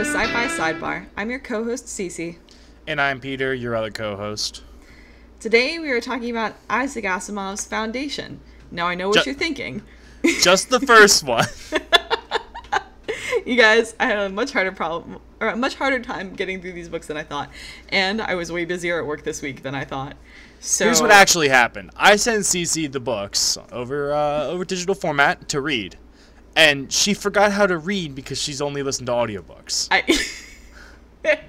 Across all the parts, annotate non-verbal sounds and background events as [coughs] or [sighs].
To Sci-Fi Sidebar. I'm your co-host Cece. And I'm Peter, your other co-host. Today we are talking about Isaac Asimov's Foundation. Now I know what Ju- you're thinking. Just the first [laughs] one. You guys, I had a much harder problem or a much harder time getting through these books than I thought, and I was way busier at work this week than I thought. So Here's what actually happened. I sent CC the books over uh, over digital format to read, and she forgot how to read because she's only listened to audiobooks. I [laughs]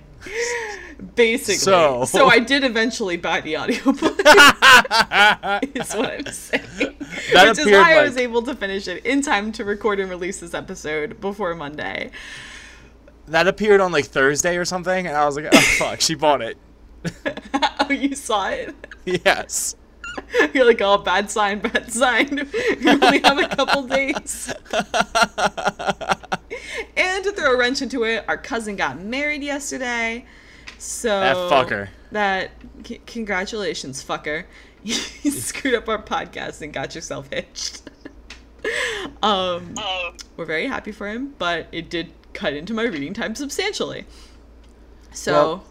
basically. So- So, I did eventually buy the audiobook. [laughs] is what I'm saying. [laughs] That Which is why I was able to finish it in time to record and release this episode before Monday. That appeared on like Thursday or something, and I was like, oh fuck, she bought it. oh, you saw it? yes. [laughs] You're like, oh, bad sign, bad sign. [laughs] you only have a couple days. [laughs] and to throw a wrench into it, our cousin got married yesterday. So That fucker. That c- congratulations, fucker. you screwed up our podcast and got yourself hitched. um, we're very happy for him, but it did cut into my reading time substantially. So Well,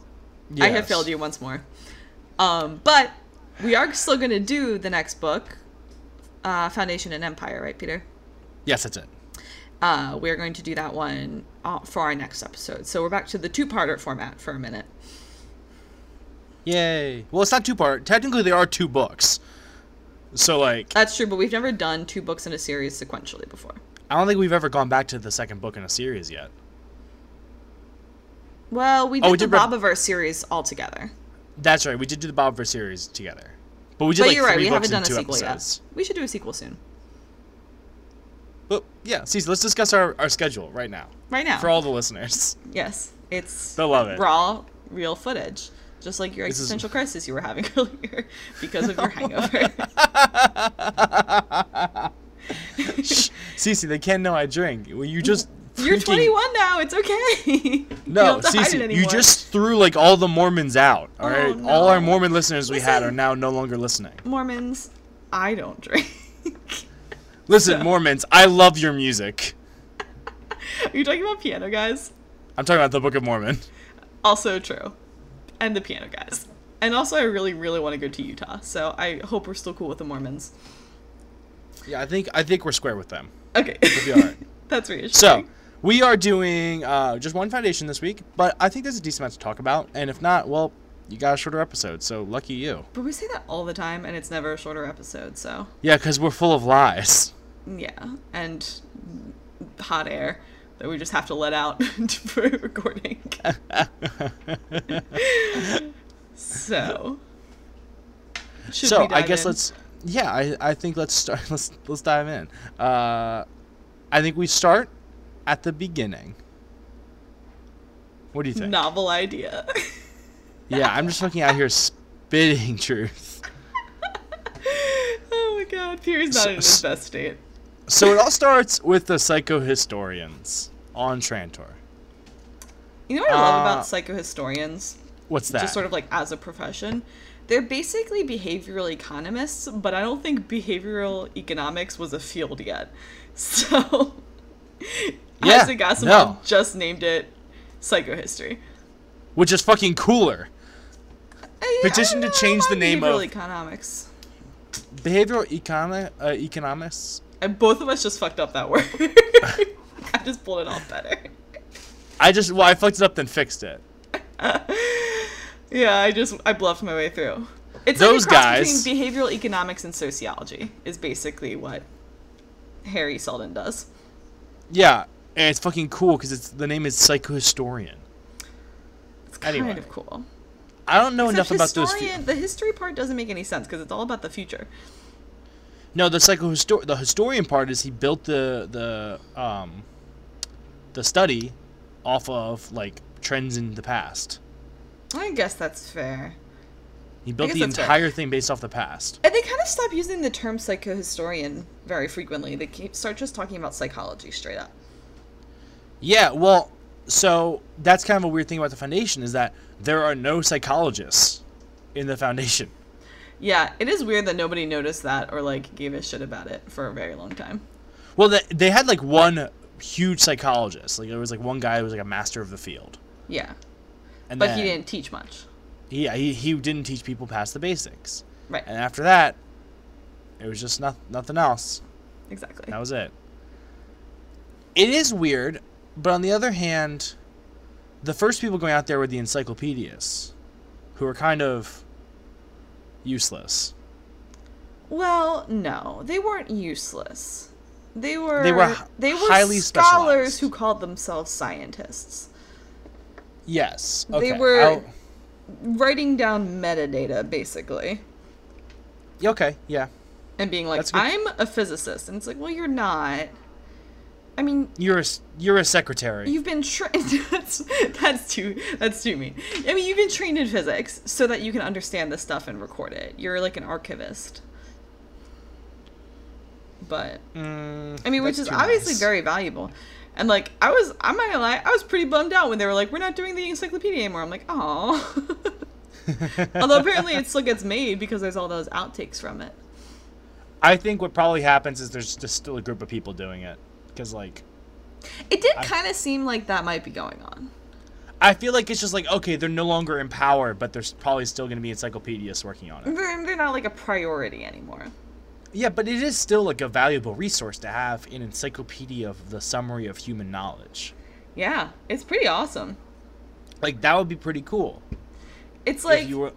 I have failed you once more. Um, but we are still going to do the next book, uh, Foundation and Empire, right, Peter? Yes, that's it. Uh, we're going to do that one uh, for our next episode. So we're back to the two-parter format for a minute. Yay. Well, it's not two part. Technically, there are two books. So like, That's true, but we've never done two books in a series sequentially before. I don't think we've ever gone back to the second book in a series yet. Well, we did, Oh, we the did Rev- Bobiverse series all together. That's right. We did do the Bob series together, but we did But like you're right, we haven't done a sequel episodes. yet. We should do a sequel soon. Well, yeah. See, let's discuss our, our schedule right now Right now. for all the listeners. [laughs] yes, it's They'll love it. raw, real footage. Just like your This is- existential crisis you were having [laughs] earlier because of your hangover. [laughs] Cece, they can't know I drink. Well, you just [laughs] You're 21 now. It's okay. [laughs] No, don't have to hide it Cece, you just threw like all the Mormons out. All Oh, no. all our Mormon listeners we had are now no longer listening. Mormons. I don't drink. [laughs] Listen, Mormons, I love your music. Are you talking about piano guys? I'm talking about the Book of Mormon. Also true. And the piano guys. And also, I really, really want to go to Utah. So I hope we're still cool with the Mormons. Yeah, I think I think we're square with them. Okay. We'll be all right. That's reassuring. So we are doing uh, just one foundation this week, but I think there's a decent amount to talk about. And if not, well, you got a shorter episode, so lucky you. But we say that all the time, and it's never a shorter episode. So Yeah, because we're full of lies. yeah, and hot air that we just have to let out [laughs] for recording. so. So I guess in? let's. Yeah, I, I think let's start. [laughs] Let's let's dive in. Uh, I think we start at the beginning. What do you think? novel idea. [laughs] Yeah, I'm just looking out here spitting [laughs] truth. [laughs] oh my god, Pierre's not So- in his best state. So it all starts with the psychohistorians on Trantor. You know what I love Uh, about psychohistorians? What's that? Just sort of like as a profession. They're basically behavioral economists, but I don't think behavioral economics was a field yet. So [laughs] Yeah, Isaac Asimov no. just named it psychohistory. Which is fucking cooler. I- Petition I to change the name behavioral of- economics. Behavioral economic uh, economics. And both of us just fucked up that word. [laughs] I just pulled it off better. I just well I fucked it up then fixed it. [laughs] Yeah, I just I bluffed my way through. It's Those like guys- between behavioral economics and sociology is basically what Hari Seldon does. Yeah, and it's fucking cool because it's the name is psychohistorian. It's kind Anyway. of cool. I don't know Except enough about those. the history part doesn't make any sense because it's all about the future. No, the psychohistor the historian part is he built the the um the study off of like trends in the past. I guess that's fair. He built the that's fair. entire thing based off the past. And they kind of stop using the term psychohistorian very frequently. They keep, start just talking about psychology straight up. Yeah, well, so that's kind of a weird thing about the foundation is that there are no psychologists in the foundation. Yeah, it is weird that nobody noticed that or like gave a shit about it for a very long time. Well, they, they had like one huge psychologist. Like there was like one guy who was like a master of the field. Yeah. And But then, he didn't teach much. Yeah, he, he didn't teach people past the basics. Right. And after that, it was just not, nothing else. Exactly. That was it. It is weird, but on the other hand, the first people going out there were the encyclopedias, who were kind of useless. Well, no, they weren't useless. They were They were they were highly scholars who called themselves scientists, Yes. They were- I'll- writing down metadata basically, okay. Yeah. and being like, good. "I'm a physicist," and it's like, "Well, you're not." I mean, You're a, you're a secretary. you've been trained. [laughs] that's that's too that's too mean. I mean, you've been trained in physics so that you can understand this stuff and record it. You're like an archivist. But Mm, I mean, which is obviously nice. very valuable. And like, I was, I'm not gonna lie, I was pretty bummed out when they were like, we're not doing the encyclopedia anymore. I'm like, oh. [laughs] Although apparently it still gets made because there's all those outtakes from it. I think what probably happens is there's just still a group of people doing it, because like It did kind of seem like that might be going on. I feel like it's just like okay, they're no longer in power, but there's probably still going to be encyclopedias working on it. They're, they're not like a priority anymore. Yeah, but it is still like a valuable resource to have an encyclopedia of the summary of human knowledge. Yeah, it's pretty awesome. Like that would be pretty cool. It's like, if you were,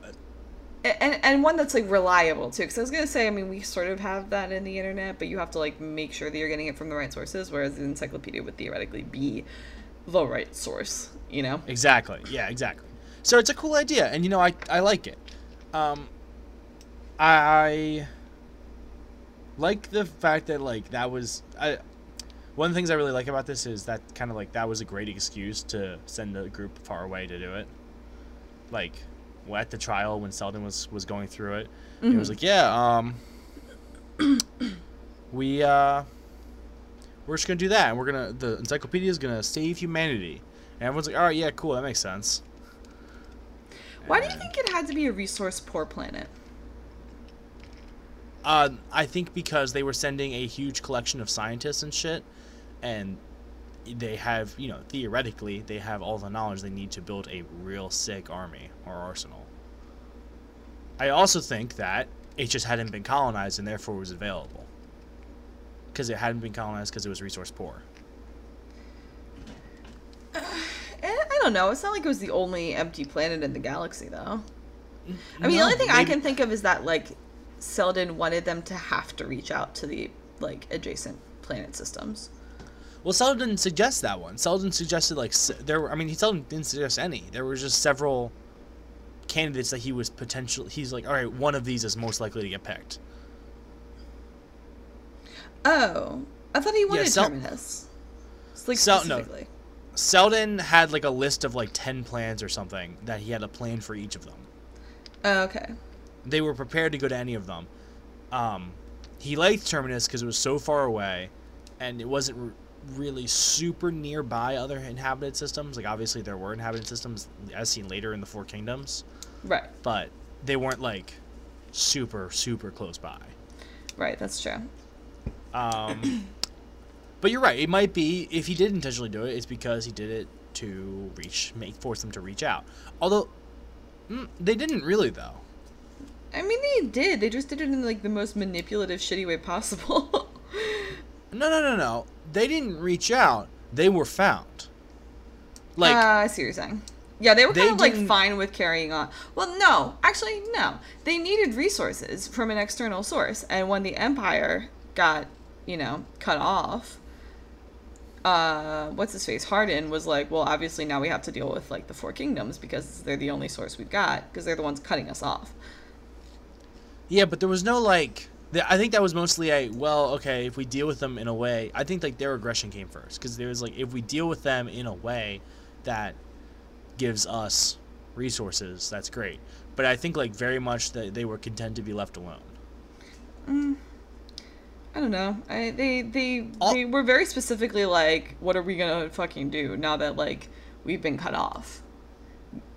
and, and one that's like reliable too. Because I was gonna say, I mean, we sort of have that in the internet, but you have to like make sure that you're getting it from the right sources. Whereas the encyclopedia would theoretically be the right source. You know? exactly. Yeah, exactly. So it's a cool idea, and you know I I like it. Um, I like the fact that like that was I. One of the things I really like about this is that kind of like that was a great excuse to send a group far away to do it. Like, at the trial when Seldon was was going through it, it was like, yeah, um, [clears throat] we uh, we're just gonna do that, and we're gonna the encyclopedia is gonna save humanity, and everyone's like, all right, yeah, cool, that makes sense. Why do you think it had to be a resource poor planet? Uh, I think because they were sending a huge collection of scientists and shit, and they have, you know, theoretically, they have all the knowledge they need to build a real sick army or arsenal. I also think that it just hadn't been colonized and therefore was available. Because it hadn't been colonized because it was resource poor. [sighs] Eh, I don't know. It's not like it was the only empty planet in the galaxy, though. I mean, the only thing I can think of is that like Seldon wanted them to have to reach out to the like adjacent planet systems. Well, Seldon didn't suggest that one. Seldon suggested like there. Were, I mean, he Seldon didn't suggest any. There were just several candidates that he was potential. He's like, all right, one of these is most likely to get picked. Oh, I thought he wanted Sel- Terminus. Like Sel- no. Seldon had like a list of like ten plans or something that he had a plan for each of them. Oh, okay. They were prepared to go to any of them. Um, he liked Terminus because it was so far away, and it wasn't really super nearby other inhabited systems. Like obviously there were inhabited systems as seen later in the Four Kingdoms. Right. but they weren't like super super close by. Right. That's true. Um, [coughs] but you're right. It might be if he did intentionally do it, it's because he did it to reach, make force them to reach out. Although mm, they didn't really though. I mean, they did. They just did it in like the most manipulative, shitty way possible. [laughs] No, no, no, no. They didn't reach out. They were found. Like uh, I see what you're saying. Yeah, they were They kind of like fine with carrying on. Well, no, actually, no. They needed resources from an external source, and when the Empire got, you know, cut off, uh, what's his face? Hardin was like, well, obviously now we have to deal with like the Four Kingdoms because they're the only source we've got because they're the ones cutting us off. Yeah, but there was no like. I think that was mostly a well, okay. If we deal with them in a way, I think like their aggression came first because there was like if we deal with them in a way that gives us resources, that's great. But I think like very much that they were content to be left alone. Mm. I don't know. I, they they Al- they were very specifically like, what are we gonna fucking do now that like we've been cut off?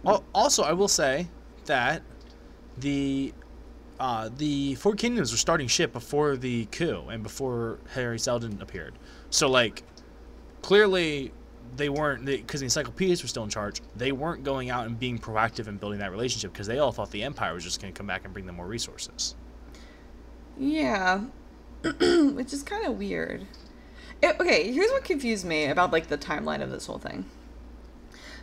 Al- Also, I will say that the uh, the Four Kingdoms were starting shit before the coup and before Hari Seldon appeared. So like, clearly they weren't because the encyclopedists were still in charge. They weren't going out and being proactive in building that relationship because they all thought the empire was just going to come back and bring them more resources. Yeah, [clears throat] which is kind of weird. It, okay, here's what confused me about like the timeline of this whole thing.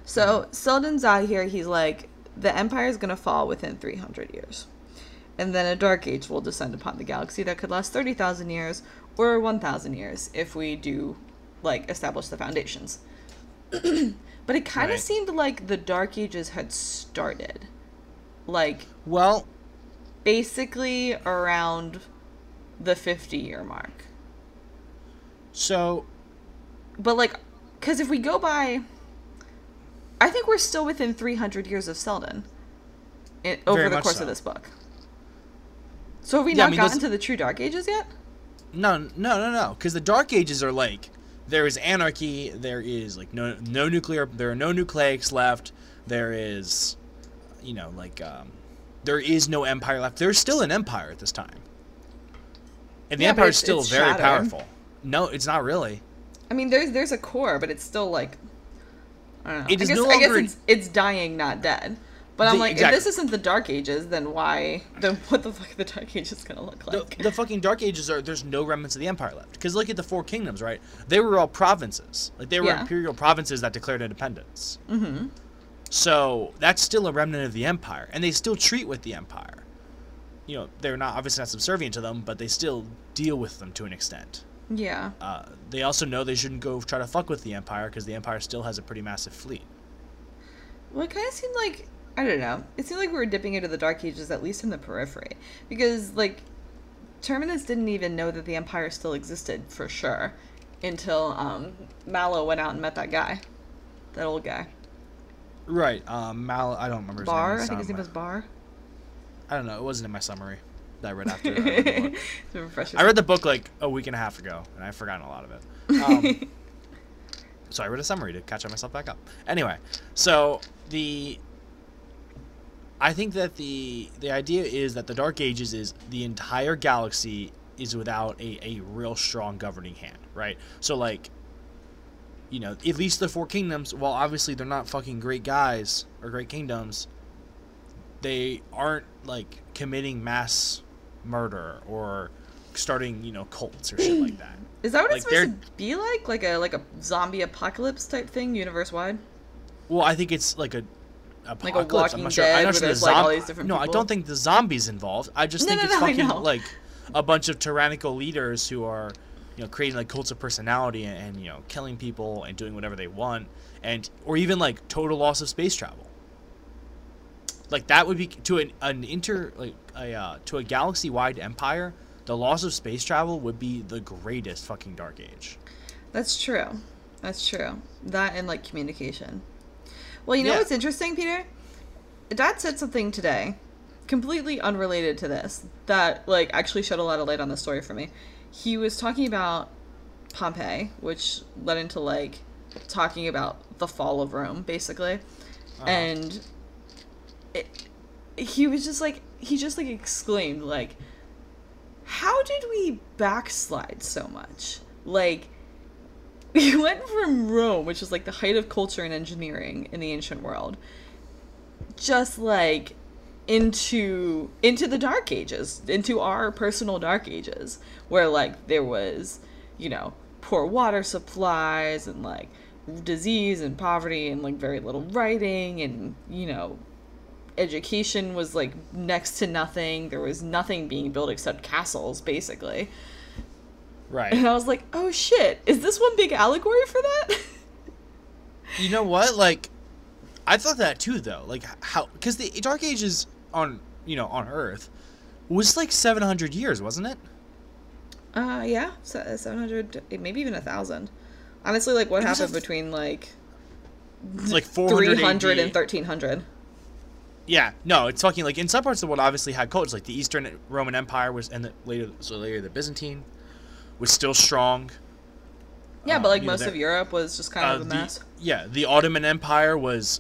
So Seldon's out here. He's like, the empire is gonna fall within 300 years, and then a dark age will descend upon the galaxy that could last 30,000 years or 1,000 years if we do like establish the foundations. [clears throat] but it kind of Right. seemed like the dark ages had started, like Well, basically around the 50 year mark. so But like, because if we go by, I think we're still within 300 years of Seldon in, over the course so. of this book. So have we Yeah, I not mean, gotten those- to the true Dark Ages yet? no, no, no, no, because the Dark Ages are like there is anarchy. There is like no no nuclear. There are no nucleics left. There is, you know, like um, there is no empire left. There's still an empire at this time, and the Yeah, empire is still very shattered. powerful. No, it's not really. I mean, there's there's a core, but it's still like, I don't know. It is I guess, no I guess it's, it's dying, not dead. But I'm The- like, exactly. if this isn't the Dark Ages, then why? Then what the fuck are the Dark Ages gonna look The, like? the fucking Dark Ages are there's no remnants of the empire left. Because look at the four kingdoms, right? They were all provinces. Like they were Yeah. imperial provinces that declared independence. mm-hmm. So that's still a remnant of the empire, and they still treat with the empire. You know, they're not obviously not subservient to them, but they still deal with them to an extent. Yeah. Uh, they also know they shouldn't go try to fuck with the empire because the empire still has a pretty massive fleet. Well, it kind of seemed like I don't know. It seemed like we were dipping into the Dark Ages, at least in the periphery, because like Terminus didn't even know that the Empire still existed for sure until um, Mallow went out and met that guy, that old guy, Right. Um, Mal. I don't remember his Barr. name. I think his name was Barr. I don't know. It wasn't in my summary that I read after. I read the book. [laughs] I read the book like a week and a half ago, and I've forgotten a lot of it. Um, [laughs] so I read a summary to catch myself back up. Anyway, so the I think that the the idea is that the Dark Ages is the entire galaxy is without a, a real strong governing hand, right? So like you know, at least the four kingdoms, while obviously they're not fucking great guys or great kingdoms, they aren't like committing mass murder or starting, you know, cults or shit like that. Is that what like, it's supposed to be like? Like a like a zombie apocalypse type thing, universe wide? Well, I think it's like a Like a apocalypse. I'm not sure. Dead, I'm where not sure the there's, like, all these different No, I don't think the zombies involved. I just No, think no, it's no, fucking like a bunch of tyrannical leaders who are, you know, creating like cults of personality and, and you know killing people and doing whatever they want, and or even like total loss of space travel. Like that would be to an, an inter like a uh, to a galaxy wide empire. The loss of space travel would be the greatest fucking dark age. That's true. That's true. That and like communication. Well, you know Yeah. what's interesting, Peter? Dad said something today, completely unrelated to this, that like actually shed a lot of light on the story for me. He was talking about Pompeii, which led into like talking about the fall of Rome, basically, Uh-huh. and it, he was just like he just like exclaimed like, "How did we backslide so much?" Like [laughs] we went from Rome, which was like the height of culture and engineering in the ancient world, just like into into the dark ages, into our personal dark ages, where like there was, you know, poor water supplies and like disease and poverty and like very little writing and you know education was like next to nothing. There was nothing being built except castles basically Right. and I was like, oh shit, is this one big allegory for that? You know what? Like, I thought that too, though. Like, how? Because the Dark Ages on, you know, on Earth was like 700 years, wasn't it? uh, yeah, se- 700, maybe even a thousand. Honestly, like what happened between like It's like 400 300 AD. and 1300? Yeah, no, it's fucking like in some parts of the world, obviously had cultures. Like the Eastern Roman Empire was, and the later, so later the Byzantine was still strong. Yeah, Uh, but like you know, most of Europe was just kind Uh, of a the- mess. yeah, the Ottoman Empire was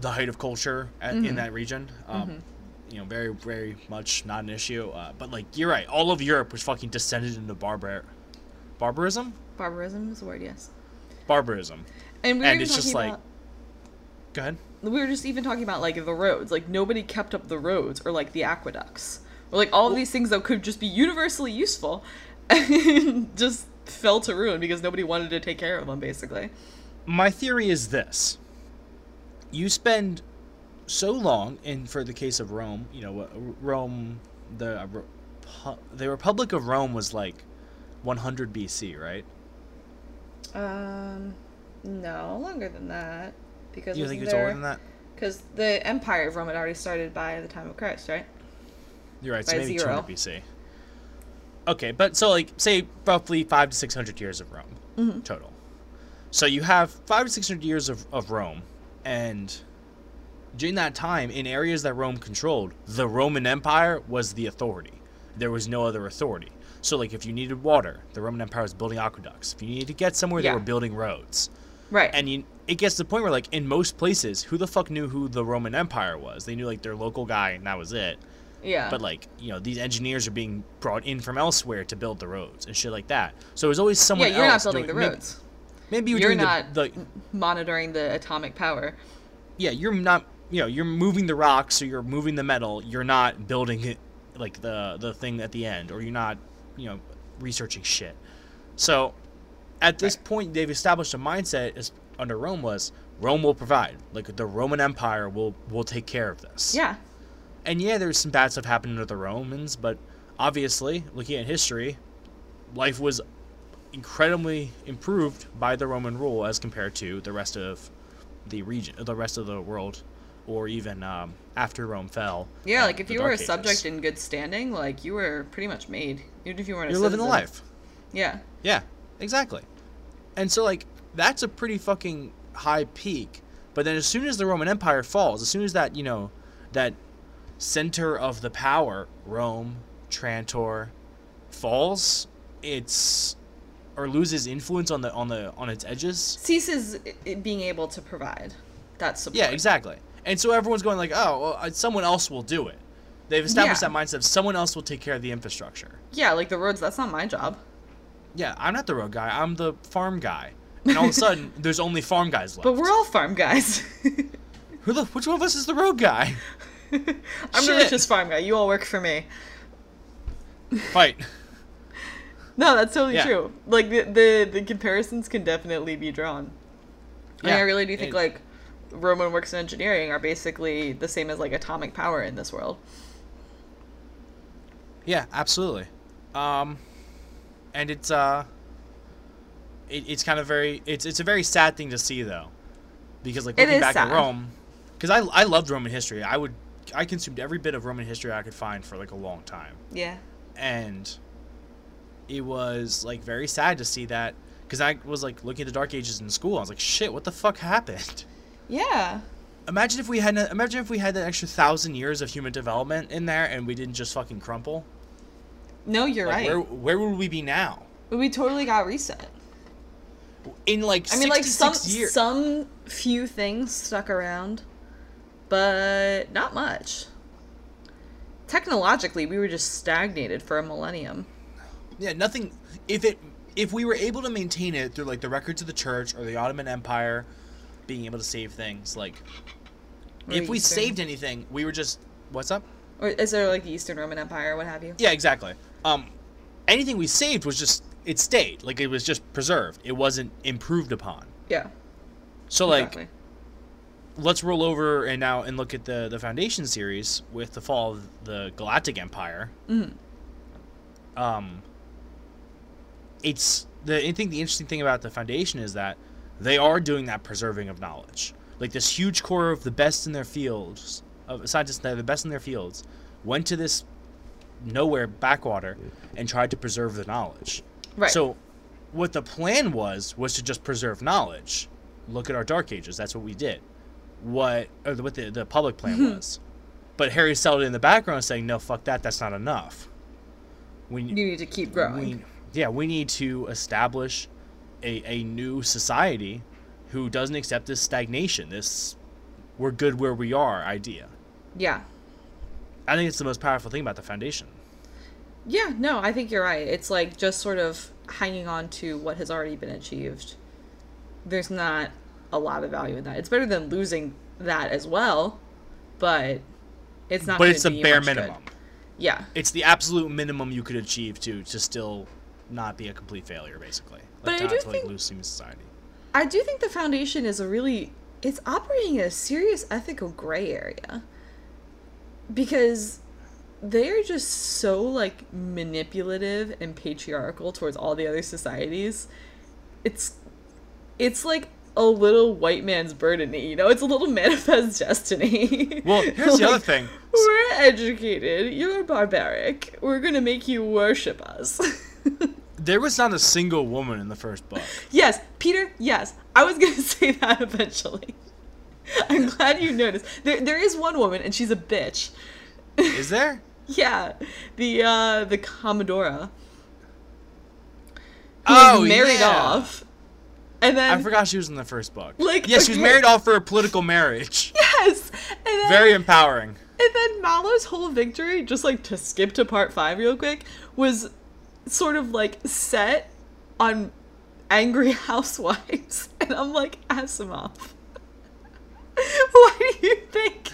the height of culture at, Mhm. in that region. Um, Mhm. You know, very, very much not an issue. Uh, but like, you're right. All of Europe was fucking descended into barbar, barbarism. Barbarism is the word, yes. barbarism. And we were And it's just talking like- about Go ahead. we were just even talking about like the roads. Like nobody kept up the roads or like the aqueducts. Or like all of these things that could just be universally useful [laughs] just fell to ruin because nobody wanted to take care of them basically. my theory is this you spend so long and for the case of rome you know rome the uh, the republic of rome was like 100 bc right Um no, longer than that. Because you think it's older than that Because the Empire of Rome had already started by the time of Christ, right? you're right so By maybe zero. 200 bc okay but so like say roughly 5 to 600 years of rome Mm-hmm. total. So you have 5 to 600 years of, of rome and during that time in areas that rome controlled the roman empire was the authority. There was no other authority. So like if you needed water the roman empire was building aqueducts. If you needed to get somewhere Yeah. they were building roads. Right. and you, it gets to the point where like in most places who the fuck knew who the roman empire was? They knew like their local guy and that was it yeah. but like you know these engineers are being brought in from elsewhere to build the roads and shit like that so was always yeah, someone you're not else building the roads. maybe, maybe you're, You're doing not the, the monitoring the atomic power. yeah you're not you know you're moving the rocks or you're moving the metal you're not building it like the the thing at the end or you're not you know researching shit so at this point they've established a mindset as under rome was rome will provide like the roman empire will will take care of this Yeah. And yeah there's some bad stuff happening to the romans but obviously looking at history life was incredibly improved by the roman rule as compared to the rest of the region the rest of the world or even um, after rome fell Yeah, like if you were a Ages. subject in good standing, like you were pretty much made. Even if you weren't a you're living the life Yeah. yeah exactly and so like that's a pretty fucking high peak but then as soon as the roman empire falls as soon as that you know that center of the power rome trantor falls it's or loses influence on the on the on its edges Ceases being able to provide that support. yeah exactly and so everyone's going like oh well, uh, someone else will do it they've established Yeah. that mindset of someone else will take care of the infrastructure Yeah, like the roads, that's not my job. yeah i'm not the road guy i'm the farm guy and all of a sudden [laughs] there's only farm guys left But we're all farm guys. [laughs] Who the? Which one of us is the road guy? I'm the richest farm guy. You all work for me. Fight. No, that's totally Yeah. true. Like the, the the comparisons can definitely be drawn. Yeah, I really do think and- like Roman works in engineering are basically the same as like atomic power in this world. Yeah, absolutely. Um, and it's uh, it, it's kind of very it's it's a very sad thing to see though, because like looking back at. Rome, because I I loved Roman history. I would I consumed every bit of Roman history I could find for like a long time, Yeah. and it was like very sad to see that because I was like looking at the Dark Ages in school. I was like, shit, what the fuck happened? Yeah. Imagine if we had imagine if we had that extra thousand years of human development in there and we didn't just fucking crumple. No, you're Like, right. Where where would we be now? we totally got reset. In like I mean, like some years. some few things stuck around, but not much. Technologically, we were just stagnated for a millennium. yeah, nothing. If it if we were able to maintain it through like the records of the church or the Ottoman Empire, being able to save things like. Or if we Eastern- saved anything, we were just what's up? or is there like the Eastern Roman Empire, what have you? Yeah, exactly. Um, anything we saved was just it stayed like it was just preserved. It wasn't improved upon. Yeah. So like exactly. Let's roll over and now and look at the the Foundation series with the fall of the Galactic Empire. Mhm. Um, it's the I think the interesting thing about the Foundation is that they are doing that preserving of knowledge. Like this huge core of the best in their fields, of scientists that are the best in their fields, went to this nowhere backwater and tried to preserve the knowledge. Right. So, what the plan was was to just preserve knowledge. Look at our Dark Ages. That's what we did. What or what the the public plan hmm. was. But Hari Seldon in the background saying, "No, fuck that. That's not enough. We you need to keep growing. we, yeah, we need to establish a, a new society who doesn't accept this stagnation, this we're good where we are idea. yeah. I think it's the most powerful thing about the foundation. Yeah, no, I think you're right. It's like just sort of hanging on to what has already been achieved. there's not a lot of value in that. It's better than losing that as well, but it's not. But it's the do bare much good. minimum. Yeah, It's the absolute minimum you could achieve to to still not be a complete failure, basically. But I not do to, like, think- lose society. I do think the foundation is a really it's operating in a serious ethical gray area because they're just so like manipulative and patriarchal towards all the other societies. It's it's like a little white man's burden, you know? It's a little [laughs] manifest destiny. Well, here's the [laughs] other thing. We're educated. You're barbaric. We're gonna make you worship us. [laughs] There was not a single woman in the first book. Yes, Peter, yes. I was going to say that eventually. I'm glad you noticed. There, there is one woman, and she's a bitch. Is there? Yeah, the uh, the Commodora. Who Oh, married yeah. off, and then I forgot she was in the first book. Like, yeah, she was married off for a political marriage. [laughs] yes, and then Very empowering. and then Mallow's whole victory, just like to skip to part five real quick, was sort of like set on angry [laughs] housewives, and I'm like Asimov. [laughs] Why do you think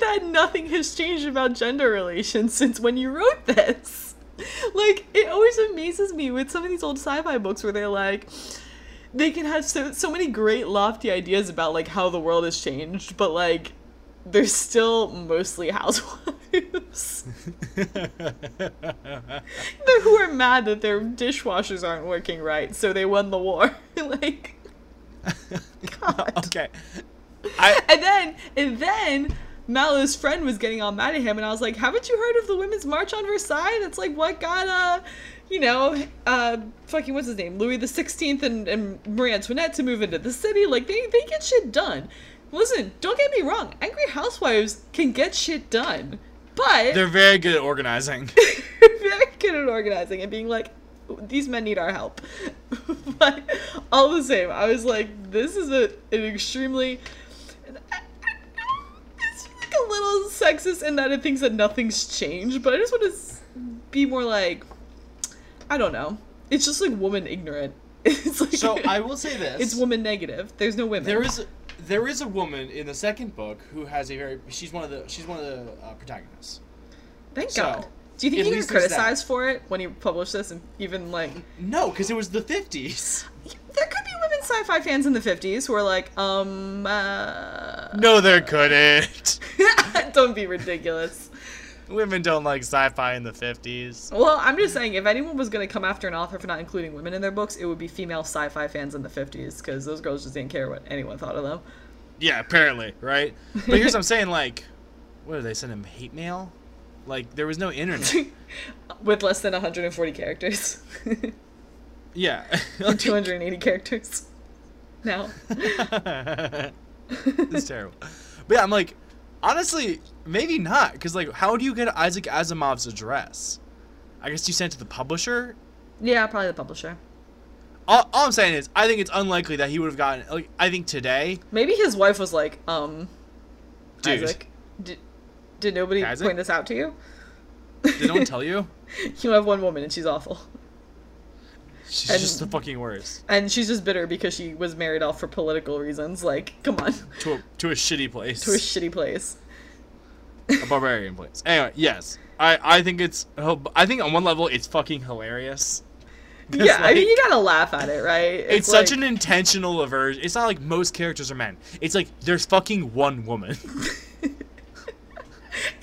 that nothing has changed about gender relations since when you wrote this? Like, it always amazes me with some of these old sci-fi books where they're like, they can have so so many great lofty ideas about like how the world has changed, but like they're still mostly housewives [laughs] who are mad that their dishwashers aren't working right, so they won the war. [laughs] like, God. [laughs] okay. I And then, and then, Mallow's friend was getting all mad at him, and I was like, "Haven't you heard of the Women's March on Versailles? That's like what got uh, you know, uh, fucking what's his name, Louis the Sixteenth and and Marie Antoinette to move into the city. Like they they get shit done. Listen, don't get me wrong. Angry housewives can get shit done, but they're very good at organizing. [laughs] very good at organizing and being like, these men need our help. [laughs] but all the same, I was like, this is a an extremely. It's like a little sexist in that it thinks that nothing's changed, but I just want to be more like, I don't know. It's just like woman ignorant. [laughs] It's like So I will say [laughs] this. It's woman negative. There's no women. There is there is a woman in the second book who has a very she's one of the she's one of the uh, protagonists. Thank so, God. Do you think at you were least there's that. criticized for it when you published this and even like No, because it was the fifties. There could be women sci-fi fans in the 50s who are like, um, uh... No, there couldn't. [laughs] don't be ridiculous. Women don't like sci-fi in the fifties. Well, I'm just saying, if anyone was going to come after an author for not including women in their books, it would be female sci-fi fans in the 50s, because those girls just didn't care what anyone thought of them. Yeah, apparently, right? But here's what I'm saying, like, what did they send him hate mail? Like, there was no internet. [laughs] With less than 140 characters. yeah. [laughs] 280 characters. Now. [laughs] it's terrible. But yeah, I'm like, honestly, maybe not, because like, how do you get Isaac Asimov's address? I guess you sent it to the publisher. Yeah, probably the publisher. All, all I'm saying is, I think it's unlikely that he would have gotten. Like, I think today, Maybe his wife was like, um, dude, Isaac, did, did nobody Isaac? point this out to you? did no one tell you? [laughs] You have one woman and she's awful. She's And- just the fucking worst. And she's just bitter because she was married off for political reasons. Like, come on, To a to a shitty place. to a shitty place. A barbarian place. Anyway, yes, I I think it's. I think on one level it's fucking hilarious. [laughs] Yeah, I mean, you gotta laugh at it, right? It's, such like- an intentional aversion. It's not like most characters are men. It's like there's fucking one woman. And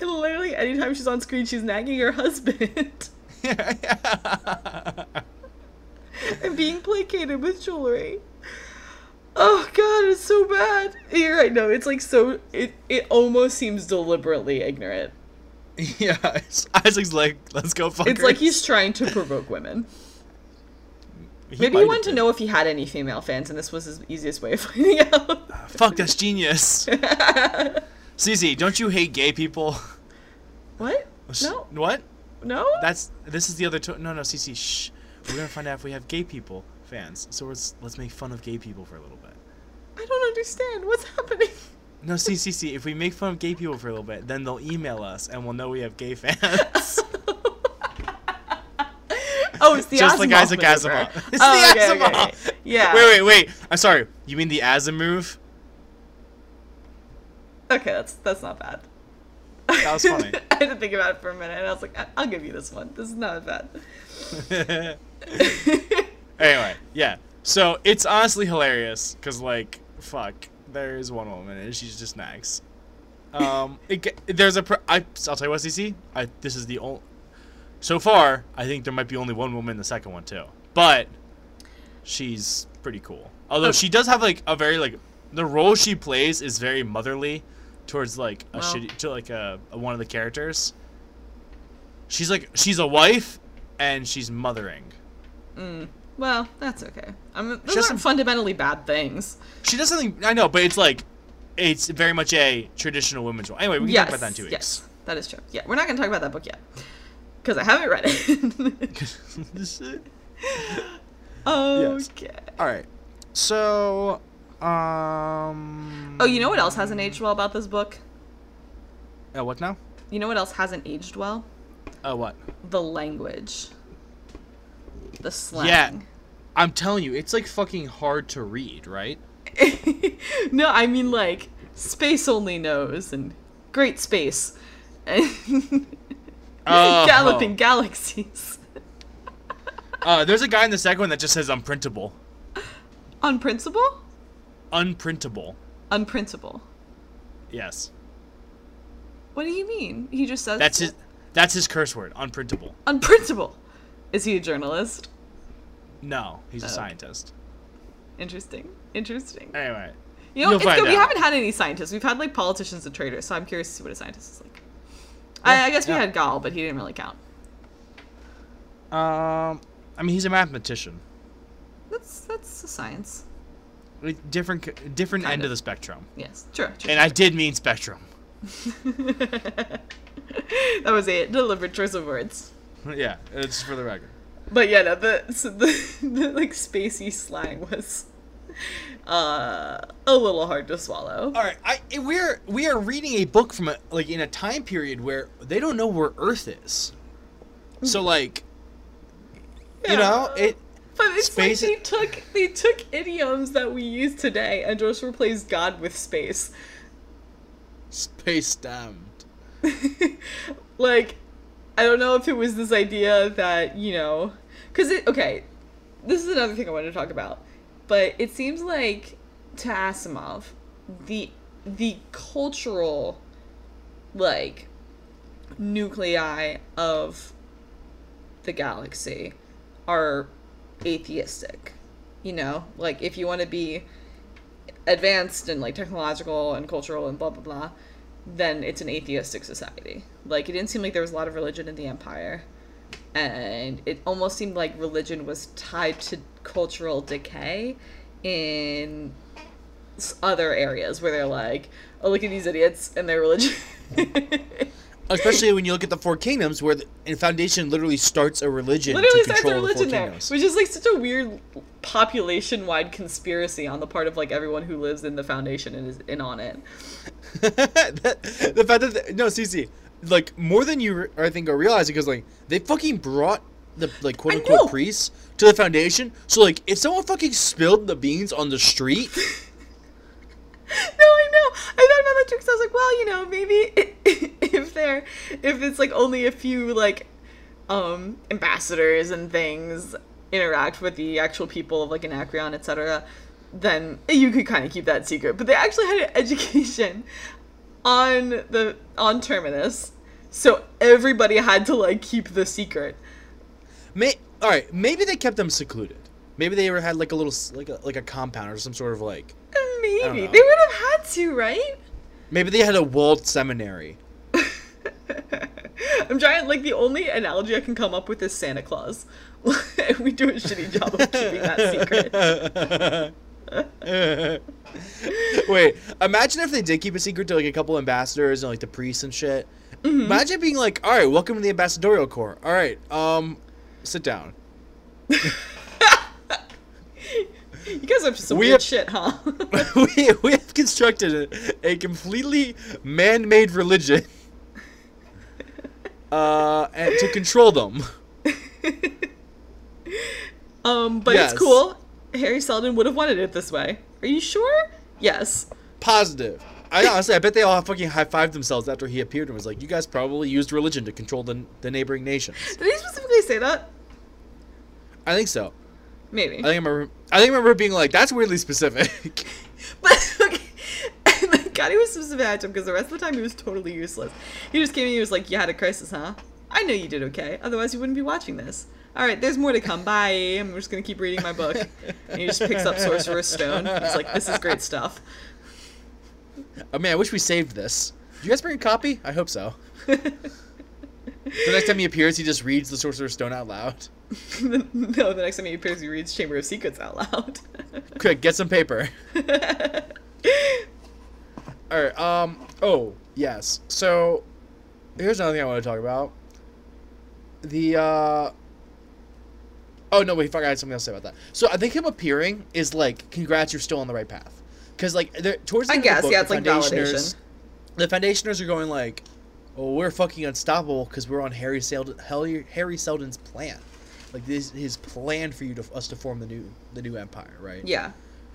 [laughs] [laughs] literally, anytime she's on screen, she's nagging her husband and being placated with jewelry. Oh god, it's so bad. You're right. No, it's like so. It it almost seems deliberately ignorant. [laughs] yeah, Isaac's like, let's go fuck It's like he's trying to provoke women. [laughs] Maybe he wanted to know if he had any female fans, and this was his easiest way of finding [laughs] out. Ah, fuck, that's genius. Cece, don't you hate gay people? what? No, What? no. That's this is the other. To- no, no, Cece, shh. We're gonna find out if we have gay people fans. So let's let's make fun of gay people for a little bit. I don't understand what's happening. No, see, [laughs] see, see. If we make fun of gay people for a little bit, then they'll email us, and we'll know we have gay fans. [laughs] Oh, it's the Just Asimov like Isaac maneuver. Asimov. [laughs] It's Oh, the okay, okay, Asimov. okay. Yeah. Wait, wait, wait. I'm sorry. You mean the Asimov? Okay, that's that's not bad. That was funny. I had to think about it for a minute, and I was like, I- I'll give you this one. This is not bad. Anyway, yeah. So it's honestly hilarious because, like, fuck, there's one woman and she's just nice. Um, it, there's a. I, I'll tell you what, CC. I this is the only. So far, I think there might be only one woman in the second one too, but she's pretty cool. Although Oh. she does have like a very like the role she plays is very motherly towards like a Well. shitty to like a, a one of the characters. She's like she's a wife and she's mothering. Mm. Well, that's okay. I mean, those aren't fundamentally bad things. She does something I know, but it's like it's very much a traditional women's role. Anyway, we can yes, talk about that in two weeks. yes, that is true. Yeah, we're not gonna talk about that book yet because I haven't read it. [laughs] [laughs] okay. All right. So, um. Oh, you know what else hasn't aged well about this book? Uh, what now? You know what else hasn't aged well? Uh, what? The language. The slang. Yeah. I'm telling you, it's like fucking hard to read, right? [laughs] no, I mean like space only knows and great space [laughs] and Oh. galloping galaxies. [laughs] Uh, there's a guy in the second one that just says unprintable. Unprintable? Unprintable. Unprintable. Yes. What do you mean? He just says That's his. That's his curse word. Unprintable. unprintable. Is he a journalist? No, he's a Oh. scientist. Interesting. Interesting. Anyway. You know, it's good. We haven't had any scientists. We've had like politicians and traders, so I'm curious to see what a scientist is like. Yeah, I, I guess we yeah. had Gaal, but he didn't really count. Um, I mean, he's a mathematician. That's that's a science. Different, different Kind end of. of the spectrum. Yes, true. true, And I did mean spectrum. [laughs] that was a deliberate choice of words. [laughs] yeah, it's for the record. But yeah, no, the so the, [laughs] the like spacey slang was uh a little hard to swallow. All right, I we're we are reading a book from a like in a time period where they don't know where Earth is. So like, you know, it But it's Space- like they took they took idioms that we use today and just replaced God with space. space stamped. [laughs] like I don't know if it was this idea that, you know, cuz it okay, this is another thing I wanted to talk about. But it seems like to Asimov, the the cultural like nuclei of the galaxy are atheistic. You know, like if you want to be advanced and like technological and cultural and blah blah blah, then it's an atheistic society. Like it didn't seem like there was a lot of religion in the empire. And it almost seemed like religion was tied to cultural decay in other areas where they're like, oh, look at these idiots and their religion. [laughs] Especially when you look at the Four Kingdoms, where the and Foundation literally starts a religion literally to starts a control the religion there, Kingdoms. which is like such a weird population-wide conspiracy on the part of like everyone who lives in the foundation and is in on it. That- [laughs] the fact that no, CC, like more than you I think are realizing because like they fucking brought the like quote unquote priests to the Foundation. So like if someone fucking spilled the beans on the street. [laughs] No, I know. I thought about that too because I was like, well, you know, maybe [laughs] if they're if it's like only a few like um ambassadors and things interact with the actual people of like Anacreon, etc., then you could kind of keep that secret. But they actually had an [laughs] education on the on Terminus, so everybody had to like keep the secret. May all right, maybe they kept them secluded. Maybe they ever had like a little like a like a compound or some sort of like. Uh, maybe they would have had to, right? Maybe they had a walled seminary. [laughs] I'm trying like the only analogy I can come up with is Santa Claus. [laughs] we do a shitty job of keeping that secret. [laughs] [laughs] Wait, imagine if they did keep a secret to like a couple ambassadors and like the priests and shit. Mm-hmm. Imagine being like, "All right, welcome to the ambassadorial corps. All right, um, sit down." [laughs] You guys are some We weird have- shit, huh? [laughs] we, we have constructed a, a completely man-made religion uh, and to control them. um, but Yes. it's cool. Hari Seldon would have wanted it this way. Are you sure? Yes. Positive. I honestly, I bet they all fucking high fived themselves after he appeared and was like, "You guys probably used religion to control the, the neighboring nations." Did he specifically say that? I think so. Maybe. I think I remember. I think I remember being like, "That's weirdly specific." [laughs] But okay, and God he was specific at him because the rest of the time he was totally useless. He just came in and he was like, "You had a crisis, huh? I know you did okay. Otherwise, you wouldn't be watching this. All right, there's more to come. Bye. I'm just gonna keep reading my book." And he just picks up Sorcerer's Stone. He's like, "This is great stuff." oh man, I wish we saved this. Did you guys bring a copy? I hope so. [laughs] The next time he appears, he just reads the Sorcerer's Stone out loud. [laughs] no, the next time he appears, he reads Chamber of Secrets out loud. [laughs] Quick, get some paper. All right. Um. Oh yes. So here's another thing I want to talk about. The. uh... Oh no! Wait, fuck! I had something else to say about that. So I think him appearing is like, congrats, you're still on the right path. Because like, towards the I end of the book, yeah, the it's like Foundationers- validation. The Foundationers are going like, "Oh, we're fucking unstoppable because we're on Hari Seldon, Hari Seldon's plan. Like this, his plan for you to us to form the new the new empire, right? yeah.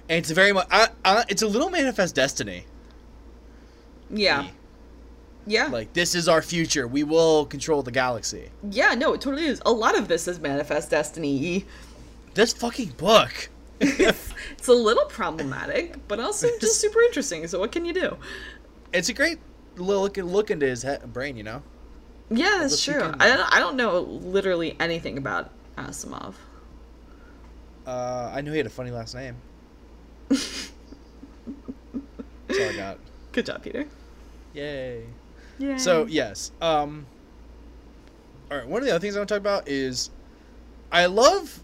And it's very much, I, I, it's a little manifest destiny. Yeah. Yeah. Like this is our future. We will control the galaxy. yeah, no, it totally is. A lot of this is Manifest Destiny. This fucking book. [laughs] It's a little problematic, but also just super interesting. So what can you do? It's a great look, look into his head, brain, you know. Yeah, that's true. can- I don't, I don't know literally anything about Asimov. Uh, I knew he had a funny last name. [laughs] That's all I got. Good job, Peter. Yay. Yeah. So yes. Um. All right. One of the other things I want to talk about is, I love,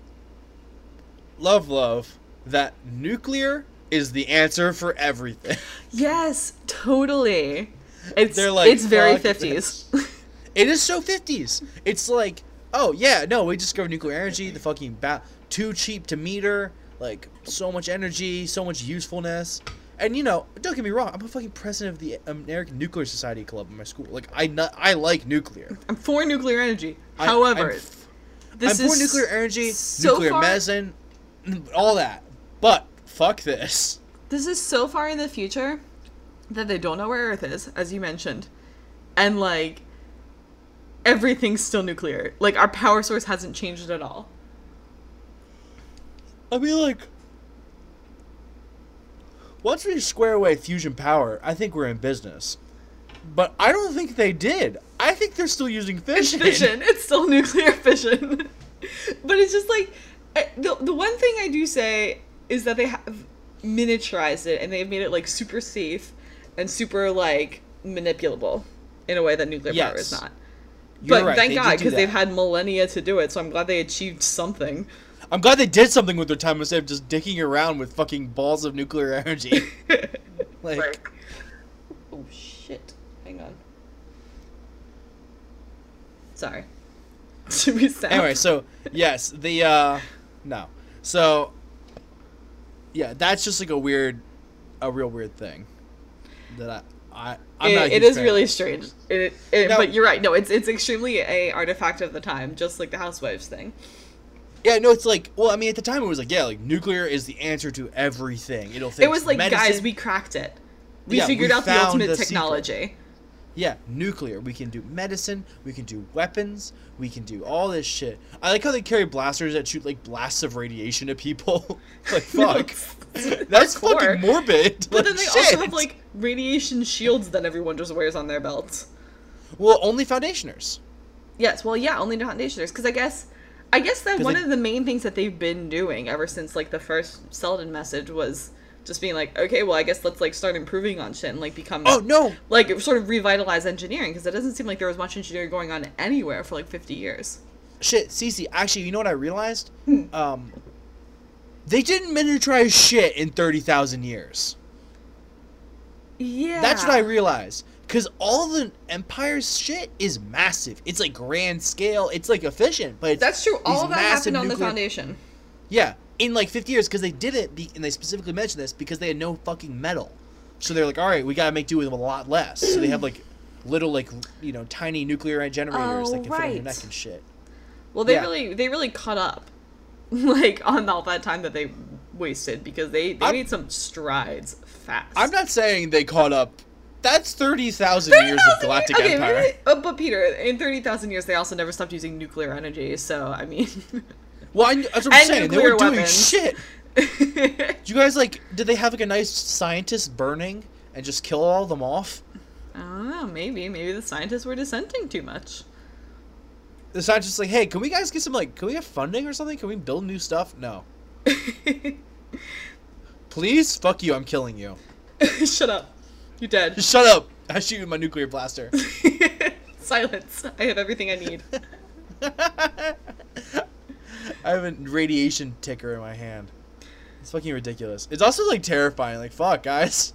love, love that nuclear is the answer for everything. [laughs] yes, totally. It's They're like, it's very fifties. [laughs] It is so 50s. It's like, oh yeah, no, we discovered nuclear energy. The fucking bat too cheap to meter. Like so much energy, so much usefulness. And you know, don't get me wrong. I'm a fucking president of the American Nuclear Society Club in my school. Like I, nu- I like nuclear. I'm for nuclear energy. I- However, I'm this I'm for is nuclear energy, so nuclear far, medicine, all that. But fuck this. This is so far in the future that they don't know where Earth is, as you mentioned, and like everything's still nuclear. Like our power source hasn't changed at all. I mean, like, once we square away fusion power, I think we're in business. But I don't think they did. I think they're still using It's fission. fission. It's still [laughs] nuclear fission. but it's just like I- the the one thing I do say is that they have miniaturized it and they've made it like super safe and super like manipulable in a way that nuclear power is not. You're but right, thank they God because they've had millennia to do it, so I'm glad they achieved something. I'm glad they did something with their time instead of just dicking around with fucking balls of nuclear [laughs] energy. [laughs] like, oh shit! Hang on. Sorry. [laughs] Should we stop? anyway, so yes, the uh no. So yeah, that's just like a weird a real weird thing that I I I'm It- not a it huge is fan really strange. It, it, No. but you're right. No, it's it's extremely a artifact of the time, just like the housewives thing. Yeah, no, it's like well, I mean, at the time it was like yeah, like nuclear is the answer to everything. It'll fix it was like, medicine. guys, we cracked it. We Yeah, figured we out the ultimate the secret. technology. yeah, nuclear. We can do medicine. We can do weapons. We can do all this shit. I like how they carry blasters that shoot like blasts of radiation at people. [laughs] like [laughs] fuck, [laughs] that's hardcore. fucking morbid. But then Like, they also have like radiation shields that everyone just wears on their belts. well, only foundationers. Yes, well, yeah, only foundationers. Because I guess, I guess that one they- of the main things that they've been doing ever since like the first Seldon message was just being like, okay, well, I guess let's like start improving on shit and like become Oh no, like sort of revitalize engineering because it doesn't seem like there was much engineering going on anywhere for like 50 years. shit, Cece. Actually, you know what I realized? Hmm. Um, they didn't miniaturize shit in thirty thousand years. Yeah. That's what I realized. Cause all the Empire's shit is massive. It's like grand scale. It's like efficient, but That's true. All of that happened on the foundation. Yeah, in like 50 years, because they did it, be- and they specifically mentioned this because they had no fucking metal. So they're like, all right, we gotta make do with a lot less. So they have like little like you know tiny nuclear generators Oh, that can fit on your neck and oh, shit. Well, they Yeah. really they really caught up, [laughs] like on all that time that they wasted because they they I'm- made some strides fast. I'm not saying they caught up. That's thirty thousand years of 30,000 galactic okay, empire. really- but Peter, in thirty thousand years, they also never stopped using nuclear energy. So I mean, [laughs] Well, I, that's what I'm And saying. They were doing shit. Did [laughs] you guys like? Did they have like a nice scientist burning and just kill all of them off? I don't know. Maybe maybe the scientists were dissenting too much. The scientists like, hey, can we guys get some like, can we have funding or something? Can we build new stuff? No, [laughs] please. Fuck you. I'm killing you. Shut up. You're dead. Just shut up. I shoot you with my nuclear blaster. [laughs] Silence. I have everything I need. [laughs] I have a radiation ticker in my hand. It's fucking ridiculous. It's also like terrifying. Like, fuck, guys.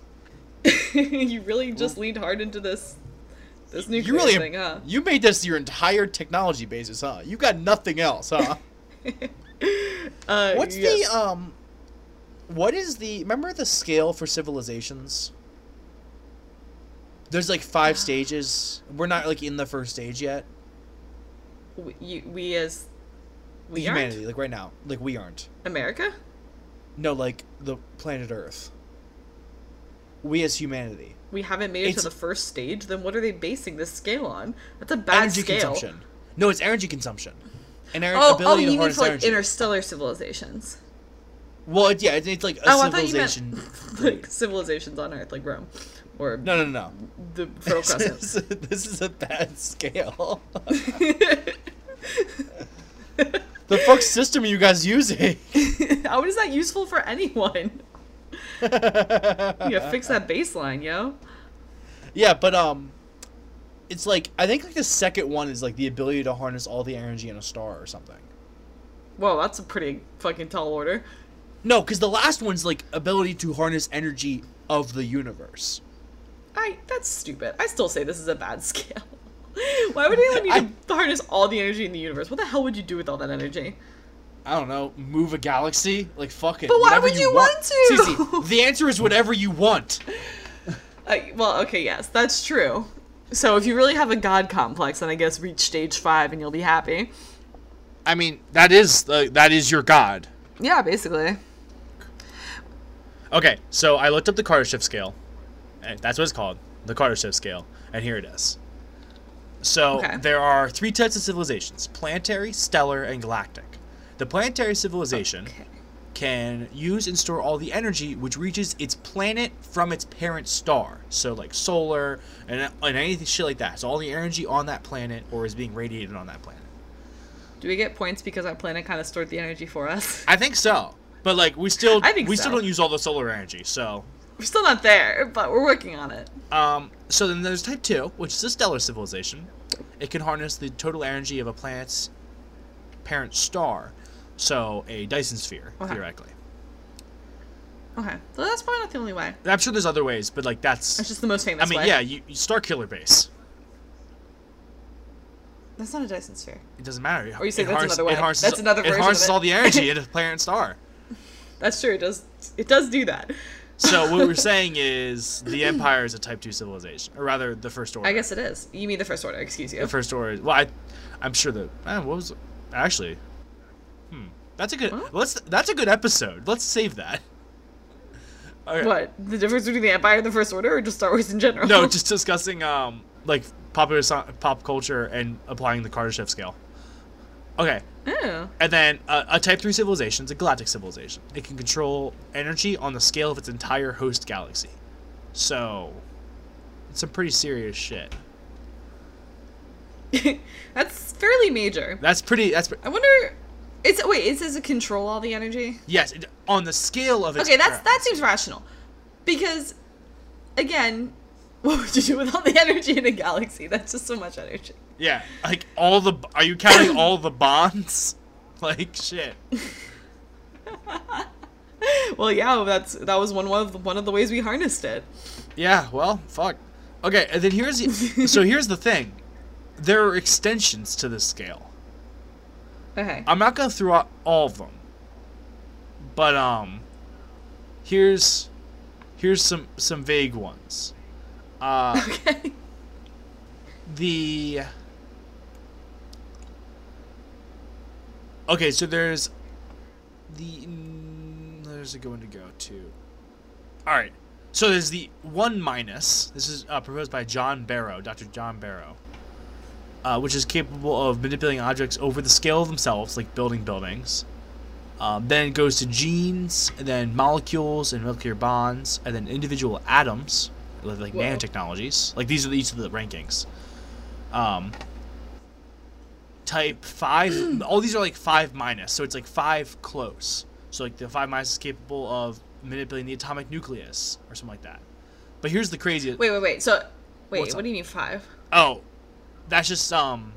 [laughs] you really just leaned hard into this this nuclear You really thing, huh? you made this your entire technology basis, huh? You got nothing else, huh? Uh, What's yes. the um? What is the? Remember the scale for civilizations? There's like five stages. We're not like in the first stage yet. we, you, we as we aren't? Humanity, like right now, like we aren't. America? No, like the planet Earth. We as humanity. We haven't made it It's- to the first stage. Then what are they basing this scale on? That's a bad energy scale. consumption. No, it's energy consumption. And our Oh, oh, ability you to mean for like energy. interstellar civilizations? Well, yeah, it's, it's like a Oh, you meant civilization. [laughs] like civilizations on Earth, like Rome, or No, no, no. the Fertile This Crescent. is, this is a bad scale. [laughs] the fuck system are you guys using? [laughs] How is that useful for anyone? You gotta fix that baseline, yo. Yeah, but um, it's like I think like the second one is like the ability to harness all the energy in a star or something. Whoa, that's a pretty fucking tall order. No, because the last one's like ability to harness energy of the universe. I that's stupid. I still say this is a bad [laughs] scale. Why would anyone need to harness all the energy in the universe? What the hell would you do with all that energy? I don't know, move a galaxy, like fuck it. But why whatever would you want to? Cece, the answer is whatever you want. [laughs] I, well, okay, yes, that's true. So if you really have a god complex, then I guess reach stage five and you'll be happy. I mean, that is uh, that is your god. Yeah, basically. Okay, so I looked up the Kardashev scale. and That's what it's called, the Kardashev scale, and here it is. So Okay. there are three types of civilizations: planetary, stellar, and galactic. The planetary civilization Okay. can use and store all the energy which reaches its planet from its parent star. So like solar and, and anything shit like that. So all the energy on that planet or is being radiated on that planet. Do we get points because our planet kind of stored the energy for us? I think so. But like we still I think we still don't use all the solar energy. So We're still not there, but we're working on it. Um, so then there's type 2, which is a stellar civilization. It can harness the total energy of a planet's parent star. So a Dyson sphere, Okay. theoretically. Okay, so that's probably not the only way. I'm sure there's other ways, but like that's. That's just the most famous I mean, way. yeah, you, you Starkiller base. That's not a Dyson sphere. It doesn't matter. Or you say it that's harness- another way. It harnesses, That's another It version of harnesses it. all the energy [laughs] in a parent star. That's true. It does. It does do that. So what we're [laughs] saying is the Empire is a Type 2 civilization, or rather, the First Order. I guess it is. You mean the first order? Excuse you. The First Order. Well, I, I'm sure the. Uh, what was actually? Hmm. That's a good. Huh? Let's. That's a good episode. Let's save that. [laughs] Okay. What the difference between the Empire and the First Order, or just Star Wars in general? No, [laughs] just discussing um like popular so- pop culture and applying the Kardashev scale. Okay, Oh. and then uh, a Type Three civilization is a galactic civilization. It can control energy on the scale of its entire host galaxy. So, it's some pretty serious shit. [laughs] that's fairly major. That's pretty. That's pre- I wonder. It's wait. It says it control all the energy. yes. It, on the scale of its. Okay, that's that seems rational, because, again, what would you do with all the energy in a galaxy? That's just so much energy. Yeah, like all the. Are you counting all the bonds? [laughs] Like shit. [laughs] Well, yeah, that's that was one of the, one of the ways we harnessed it. Yeah, well, fuck. Okay, and then here's the, [laughs] so here's the thing. There are extensions to this scale. Okay. I'm not gonna throw out all of them, but um, here's here's some some vague ones. Uh, [laughs] Okay. the okay, so there's the there's is it going to go to? All right. So there's the one minus. This is uh, proposed by John Barrow, Dr. John Barrow, uh, which is capable of manipulating objects over the scale of themselves, like building buildings. Um, then it goes to genes, and then molecules and molecular bonds, and then individual atoms, like Whoa. nanotechnologies. Like these are these are the rankings. Um, type five. [clears throat] all these are like five minus, so it's like five close. So like the five minus is capable of manipulating the atomic nucleus or something like that. But here's the craziest. Wait, wait, wait. So, wait, what do you mean five? Oh, that's just um.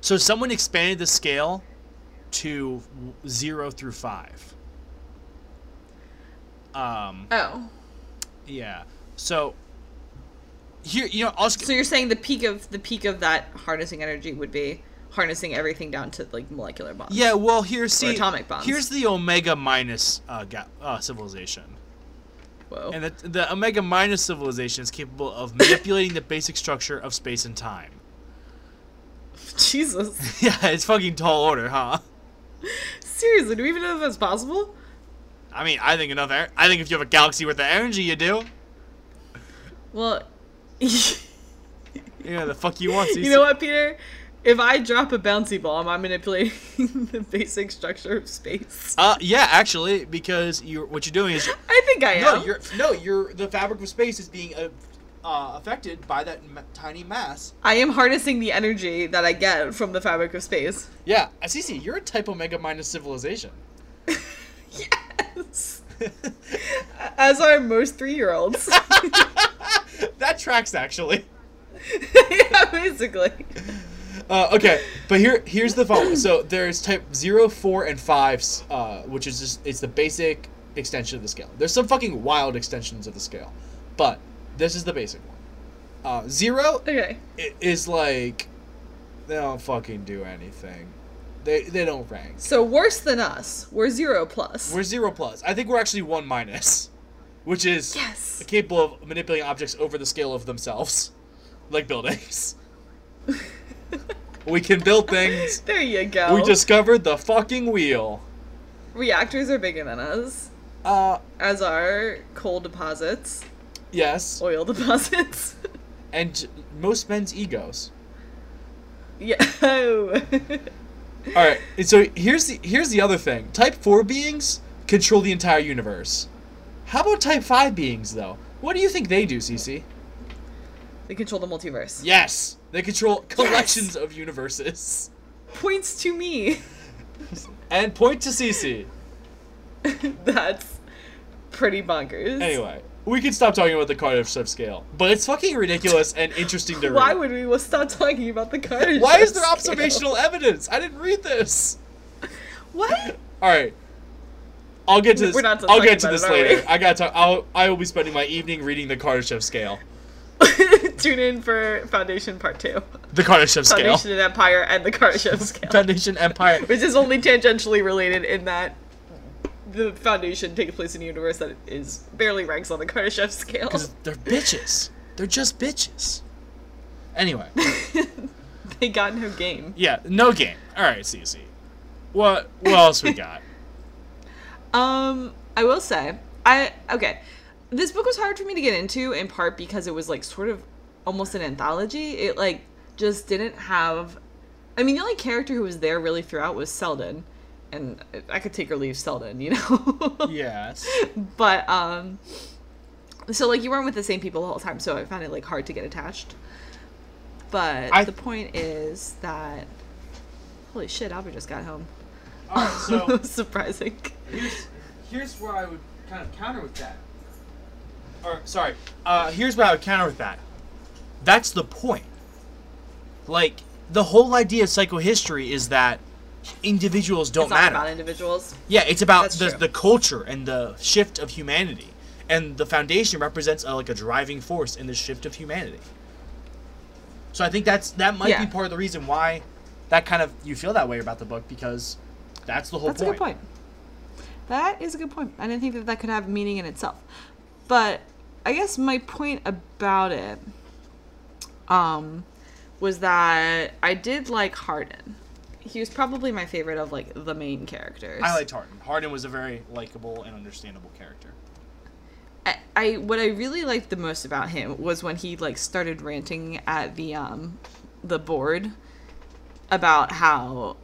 So someone expanded the scale to zero through five. Um. Oh, Yeah. So. Here, you know, I'll so you're saying the peak of the peak of that harnessing energy would be harnessing everything down to like molecular bonds. yeah. Well, here, see, atomic bonds. here's the omega minus uh, ga- uh, civilization. Whoa. And the, the Omega minus civilization is capable of manipulating the basic structure of space and time. [laughs] Jesus. [laughs] yeah, it's fucking tall order, huh? Seriously, do we even know if that's possible? I mean, I think enough. I think if you have a galaxy worth of energy, you do. Well, [laughs] Yeah, the fuck you want? you know what, Peter? If I drop a bouncy ball, am I manipulating [laughs] the basic structure of space? Uh, yeah, actually, because you're what you're doing is [laughs] I think I am. no, you're no, you're the fabric of space is being uh, uh, affected by that ma- tiny mass. I am harnessing the energy that I get from the fabric of space. Yeah, Assisi, you're a type Omega minus civilization. Yes. As are most three-year-olds. [laughs] that tracks actually. [laughs] yeah, basically. Uh, okay, but here here's the following. So there's type 0, 4, and 5, uh, which is just it's the basic extension of the scale. There's some fucking wild extensions of the scale, but this is the basic one. Uh, 0 Okay. is like they don't fucking do anything. They they don't rank. So worse than us. We're zero plus. We're 0 plus. I think we're actually 1 minus, which is yes. capable of manipulating objects over the scale of themselves, like buildings. we can build things. [laughs] There you go. We discovered the fucking wheel. reactors are bigger than us, Uh, as are coal deposits, yes. oil [laughs] deposits. And most men's egos. yeah. [laughs] All right. So here's the here's the other thing. Type 4 beings control the entire universe. How about type 5 beings though? What do you think they do, CC? they control the multiverse. Yes, they control collections of universes. Points to me. [laughs] And point to CC. [laughs] That's pretty bonkers. Anyway, we can stop talking about the Kardashev scale, but it's fucking ridiculous and interesting to [laughs] read. Why would we stop talking about the Carter? Why is there observational evidence? I didn't read this. What? All right. I'll get to this. I'll get to this later. I got to. I'll. I will be spending my evening reading the Kardashev scale. [laughs] Tune in for Foundation Part Two. The Kardashev scale. Foundation and Empire and the Kardashev [laughs] scale, Foundation Empire. which is only tangentially related in that the Foundation takes place in a universe that is barely ranks on the Kardashev scale. Because they're bitches. They're just bitches. Anyway, [laughs] they got no game. yeah, no game. All right, CC. What? What else we got? Um, I will say, I okay. This book was hard for me to get into in part because it was like sort of almost an anthology. It like just didn't have. I mean, the only character who was there really throughout was Seldon, and I could take or leave Seldon, you know. [laughs] Yes. but um, so like you weren't with the same people the whole time, so I found it like hard to get attached. But I- the point is that holy shit, Albert just got home. All right. [laughs] So surprising. here's here's where I would kind of counter with that. Or sorry, uh, here's what I would counter with that. That's the point. Like the whole idea of psychohistory is that individuals don't matter. it's not matter. about individuals. Yeah, it's about That's the, true. the culture and the shift of humanity, and the foundation represents a, like a driving force in the shift of humanity. So I think that's that might Yeah. be part of the reason why that kind of you feel that way about the book because that's the whole That's a good point. That is a good point. I didn't think that that could have meaning in itself. But I guess my point about it um, was that I did like Hardin. he was probably my favorite of like the main characters. I liked Hardin. Hardin was a very likable and understandable character. I, I what I really liked the most about him was when he like started ranting at the um the board about how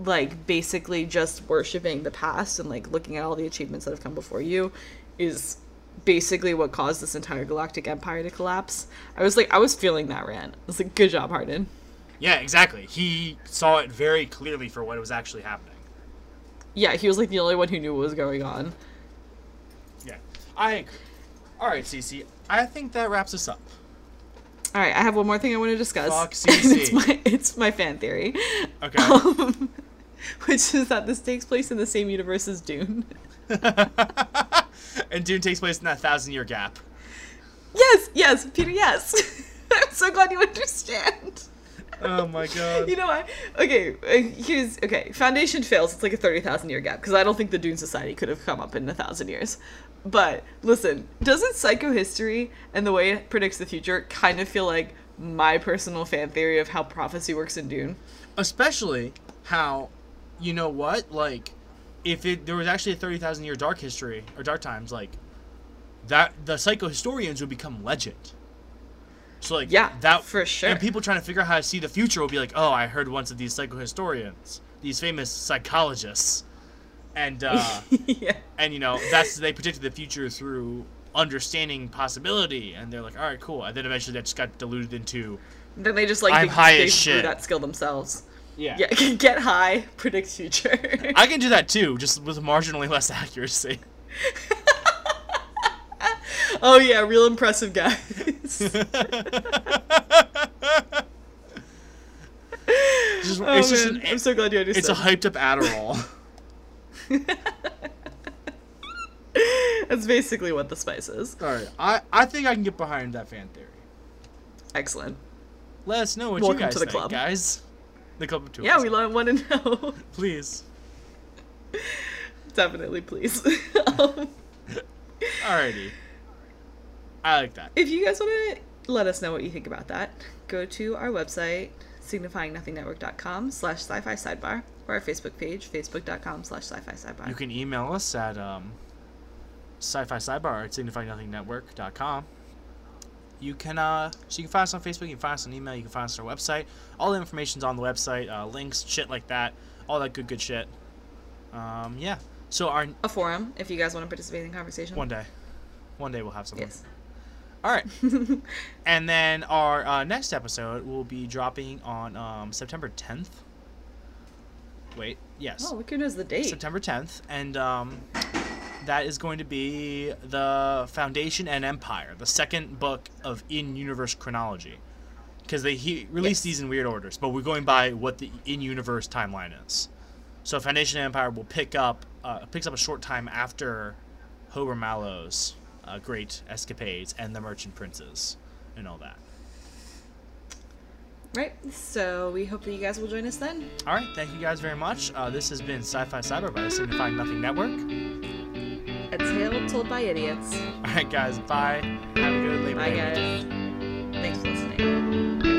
like basically just worshiping the past and like looking at all the achievements that have come before you is basically what caused this entire galactic empire to collapse. I was like I was feeling that rant. I was like good job Hardin. Yeah, exactly. He saw it very clearly for what was actually happening. Yeah, he was like the only one who knew what was going on. Yeah, I agree. All right, Cece. I think that wraps us up. All right, I have one more thing I want to discuss. Fuck And [laughs] it's my it's my fan theory. Okay. [laughs] Um, which is that this takes place in the same universe as Dune. [laughs] and Dune takes place in that thousand year gap. Yes, yes, Peter, yes. I'm so glad you understand. Oh my god. You know what? Okay, uh, here's okay. Foundation fails. It's like a thirty thousand year gap because I don't think the Dune Society could have come up in a thousand years. But listen, doesn't psychohistory and the way it predicts the future kind of feel like my personal fan theory of how prophecy works in Dune? Especially how, you know what? Like, if it there was actually a thirty thousand year dark history or dark times, like that the psychohistorians would become legend. So like Yeah, that for sure. And people trying to figure out how to see the future will be like, oh, I heard once of these psychohistorians, these famous psychologists, and uh, [laughs] yeah. and you know that's they predicted the future through understanding possibility, and they're like, all right, cool, and then eventually that just got diluted into Then they just like I'm they, high they as shit. that skill themselves. yeah. Yeah, [laughs] get high, predict future. [laughs] I can do that too, just with marginally less accuracy. oh yeah, real impressive guys. Just- oh it's just man, an- I'm so glad you understood. It's a hyped up Adderall. [laughs] That's basically what the spice is. All right, I I think I can get behind that fan theory. Excellent. Let us know what Welcome you guys to the think, club. guys. The club of two. Yeah, we want to know. [laughs] Please. Definitely, please. [laughs] um, Alrighty. I like that. if you guys want to let us know what you think about that, go to our website, signifyingnothingnetwork.com slash sci-fi sidebar, or our Facebook page, facebook.com slash sci-fi sidebar. You can email us at um, sci-fi sidebar at signifyingnothingnetwork.com. You can uh, so you can find us on Facebook, you can find us on email, you can find us on our website. All the information's on the website, uh, links, shit like that, all that good good shit. Um, yeah. So our a forum if you guys want to participate in the conversation. one day, one day we'll have something. Yes. All right. [laughs] and then our uh, next episode will be dropping on um, September 10th. Wait, yes. Oh, look who knows the date. September 10th, and um, that is going to be the Foundation and Empire, the second book of in-universe chronology, because they he released Yes. these in weird orders, but we're going by what the in-universe timeline is. So Foundation and Empire will pick up uh, picks up a short time after Hober Mallow's uh, great escapades and the Merchant Princes and all that. Right. So we hope that you guys will join us then. All right, thank you guys very much. Uh, this has been Sci-Fi Sidebar by the Signifying Nothing Network. A tale told by idiots. All right, guys, bye. Have a good Labor Bye, Day weekend. guys. Thanks for listening.